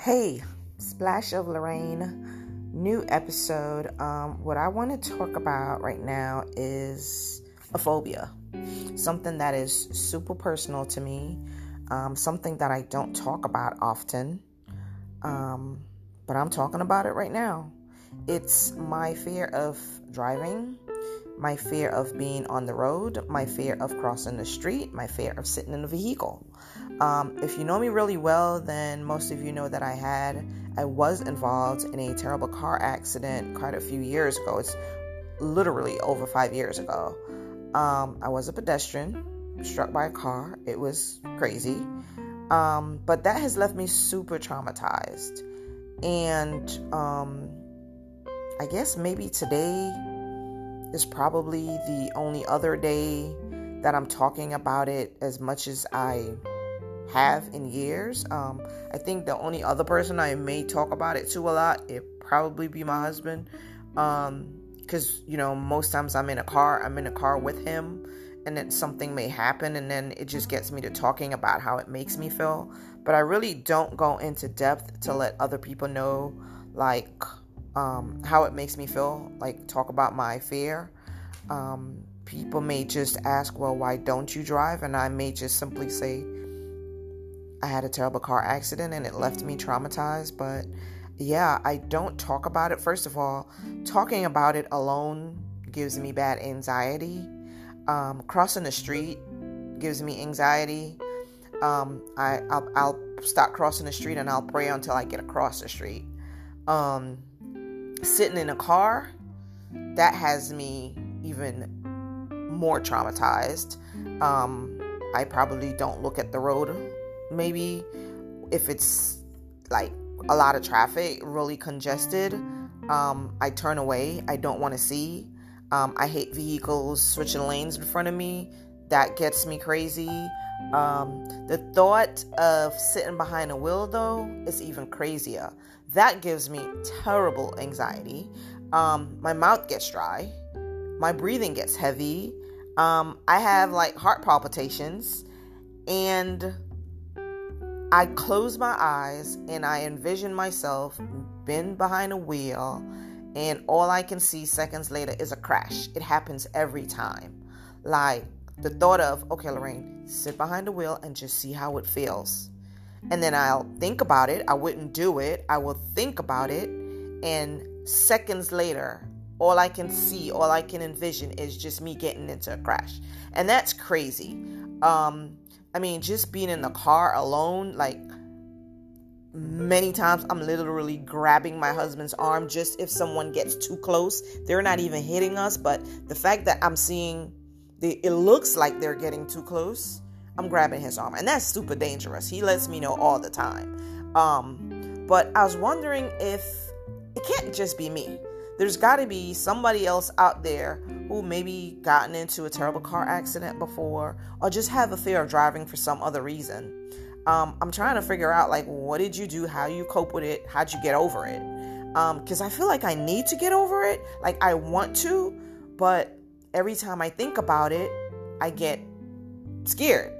Hey, Splash of Lorraine, new episode. Um, what I want to talk about right now is a phobia, something that is super personal to me, um, something that I don't talk about often, um, but I'm talking about it right now. It's my fear of driving, my fear of being on the road, my fear of crossing the street, my fear of sitting in a vehicle. Um, if you know me really well, then most of you know that I had, I was involved in a terrible car accident quite a few years ago. It's literally over five years ago. Um, I was a pedestrian struck by a car. It was crazy. Um, but that has left me super traumatized. And um, I guess maybe today is probably the only other day that I'm talking about it as much as I have in years. Um, I think the only other person I may talk about it to a lot, it probably be my husband. Um, because you know most times I'm in a car, I'm in a car with him, and then something may happen, and then it just gets me to talking about how it makes me feel. But I really don't go into depth to let other people know, like um, how it makes me feel. Like talk about my fear. Um, people may just ask, well, why don't you drive? And I may just simply say, I had a terrible car accident and it left me traumatized. But yeah, I don't talk about it. First of all, talking about it alone gives me bad anxiety. Um, crossing the street gives me anxiety. Um, I I'll, I'll, stop crossing the street and I'll pray until I get across the street. Um, sitting in a car that has me even more traumatized. Um, I probably don't look at the road maybe if it's like a lot of traffic, really congested, um, I turn away. I don't want to see. Um, I hate vehicles switching lanes in front of me. That gets me crazy. Um, the thought of sitting behind a wheel, though, is even crazier. That gives me terrible anxiety. Um, my mouth gets dry. My breathing gets heavy. Um, I have like heart palpitations. And I close my eyes and I envision myself been behind a wheel, and all I can see seconds later is a crash. It happens every time. Like the thought of, okay, Lorraine, sit behind the wheel and just see how it feels. And then I'll think about it. I wouldn't do it. I will think about it. And seconds later, all I can see, all I can envision is just me getting into a crash. And that's crazy. Um, I mean, just being in the car alone, like many times I'm literally grabbing my husband's arm just if someone gets too close. They're not even hitting us, but the fact that I'm seeing the, it looks like they're getting too close, I'm grabbing his arm. And that's super dangerous. He lets me know all the time. Um, but I was wondering if it can't just be me there's got to be somebody else out there who maybe gotten into a terrible car accident before or just have a fear of driving for some other reason. Um, I'm trying to figure out like what did you do, how you cope with it, how'd you get over it? Because um, I feel like I need to get over it, like I want to, but every time I think about it, I get scared.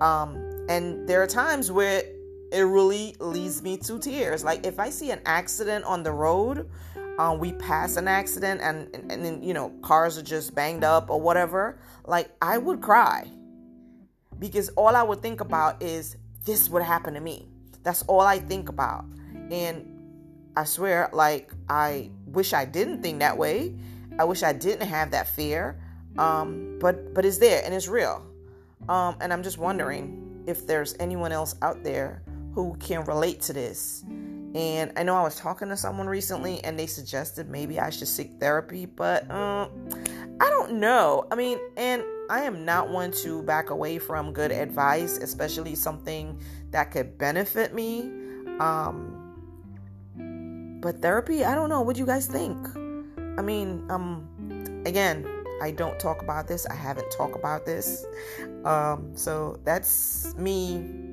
Um, and there are times where it really leads me to tears. Like if I see an accident on the road um, we pass an accident and, and, and then, you know, cars are just banged up or whatever, like I would cry because all I would think about is this would happen to me. That's all I think about. And I swear, like, I wish I didn't think that way. I wish I didn't have that fear. Um, but but it's there and it's real. Um, and I'm just wondering if there's anyone else out there who can relate to this and I know I was talking to someone recently and they suggested maybe I should seek therapy, but uh, I don't know. I mean, and I am not one to back away from good advice, especially something that could benefit me. Um, but therapy, I don't know. What do you guys think? I mean, um, again, I don't talk about this. I haven't talked about this. Um, so that's me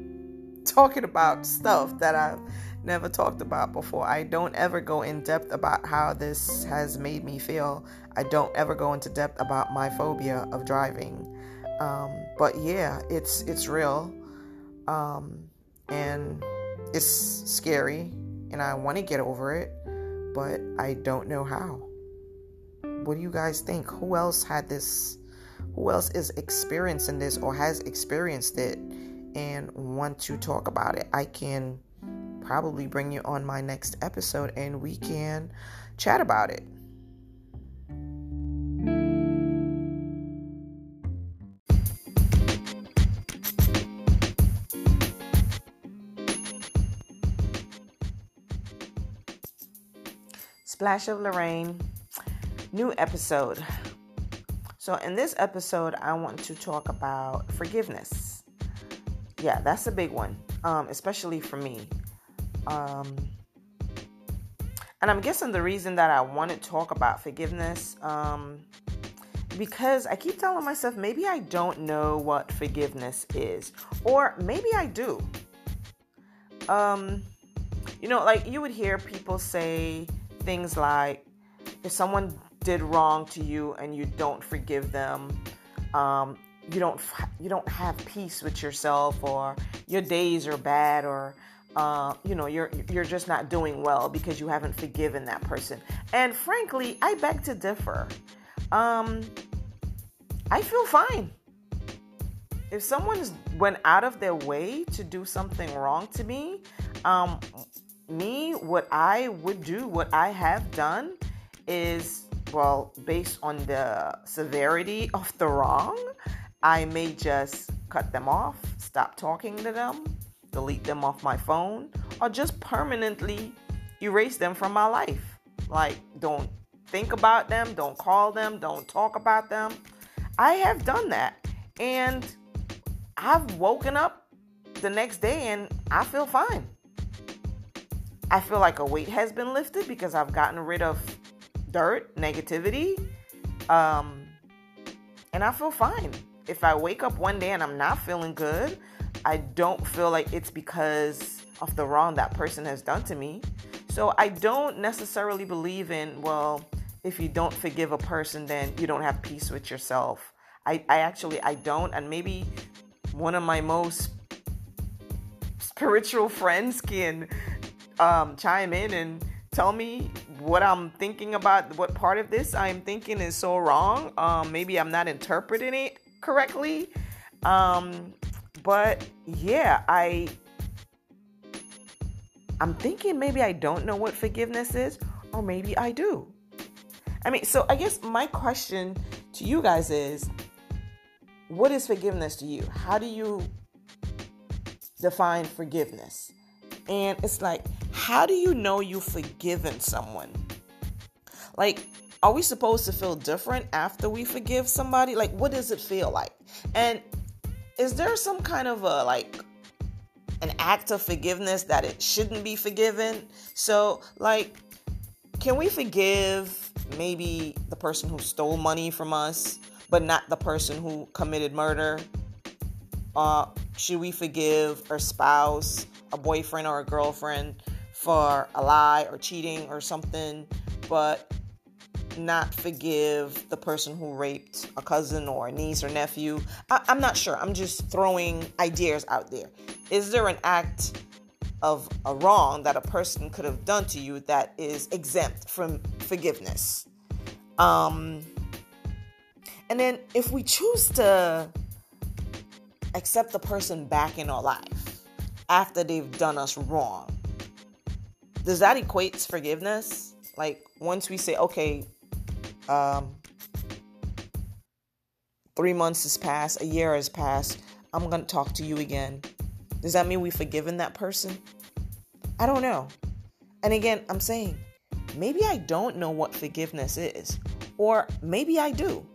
talking about stuff that I've never talked about before. I don't ever go in depth about how this has made me feel. I don't ever go into depth about my phobia of driving. Um, but yeah, it's it's real, um, and it's scary and I want to get over it, but I don't know how. What do you guys think? Who else had this? Who else is experiencing this or has experienced it and want to talk about it? I can probably bring you on my next episode and we can chat about it. Splash of Lorraine, new episode. So, in this episode, I want to talk about forgiveness. Yeah, that's a big one, um, especially for me. Um, and I'm guessing the reason that I want to talk about forgiveness, um, because I keep telling myself maybe I don't know what forgiveness is, or maybe I do. Um, you know, like you would hear people say, things like if someone did wrong to you and you don't forgive them, um, you don't you don't have peace with yourself, or your days are bad, or uh, you know you're you're just not doing well because you haven't forgiven that person. And frankly, I beg to differ. Um, I feel fine. If someone's went out of their way to do something wrong to me, um, me, what I would do, what I have done is, well, based on the severity of the wrong, I may just cut them off, stop talking to them, delete them off my phone, or just permanently erase them from my life. Like, don't think about them, don't call them, don't talk about them. I have done that. And I've woken up the next day and I feel fine. I feel like a weight has been lifted because I've gotten rid of dirt, negativity, um, and I feel fine. If I wake up one day and I'm not feeling good, I don't feel like it's because of the wrong that person has done to me. So I don't necessarily believe in, well, if you don't forgive a person, then you don't have peace with yourself. I, I actually I don't, and maybe one of my most spiritual friends can um, chime in and tell me what I'm thinking about what part of this I'm thinking is so wrong. Um, maybe I'm not interpreting it correctly. Um, but yeah, I I'm thinking maybe I don't know what forgiveness is, or maybe I do. I mean, so I guess my question to you guys is what is forgiveness to you? How do you define forgiveness? And it's like, how do you know you've forgiven someone? Like, are we supposed to feel different after we forgive somebody? Like, what does it feel like? And is there some kind of a like an act of forgiveness that it shouldn't be forgiven? So, like, can we forgive maybe the person who stole money from us, but not the person who committed murder? Uh, should we forgive our spouse a boyfriend or a girlfriend for a lie or cheating or something, but not forgive the person who raped a cousin or a niece or nephew. I, am not sure. I'm just throwing ideas out there. Is there an act of a wrong that a person could have done to you that is exempt from forgiveness? Um, and then if we choose to accept the person back in our life, after they've done us wrong. Does that equate to forgiveness? Like once we say, okay, um, three months has passed, a year has passed, I'm gonna talk to you again. Does that mean we've forgiven that person? I don't know. And again, I'm saying maybe I don't know what forgiveness is, or maybe I do.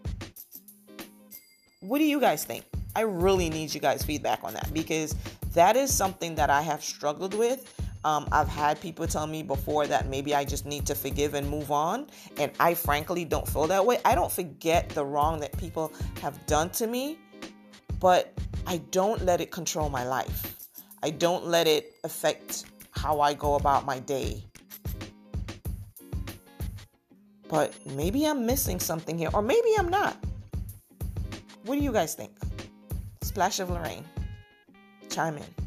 What do you guys think? I really need you guys' feedback on that because that is something that I have struggled with. Um, I've had people tell me before that maybe I just need to forgive and move on. And I frankly don't feel that way. I don't forget the wrong that people have done to me, but I don't let it control my life. I don't let it affect how I go about my day. But maybe I'm missing something here, or maybe I'm not. What do you guys think? Splash of Lorraine chime in.